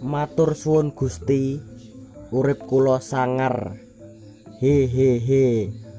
matur suwun Gusti urip kula sangar hehehe he, he.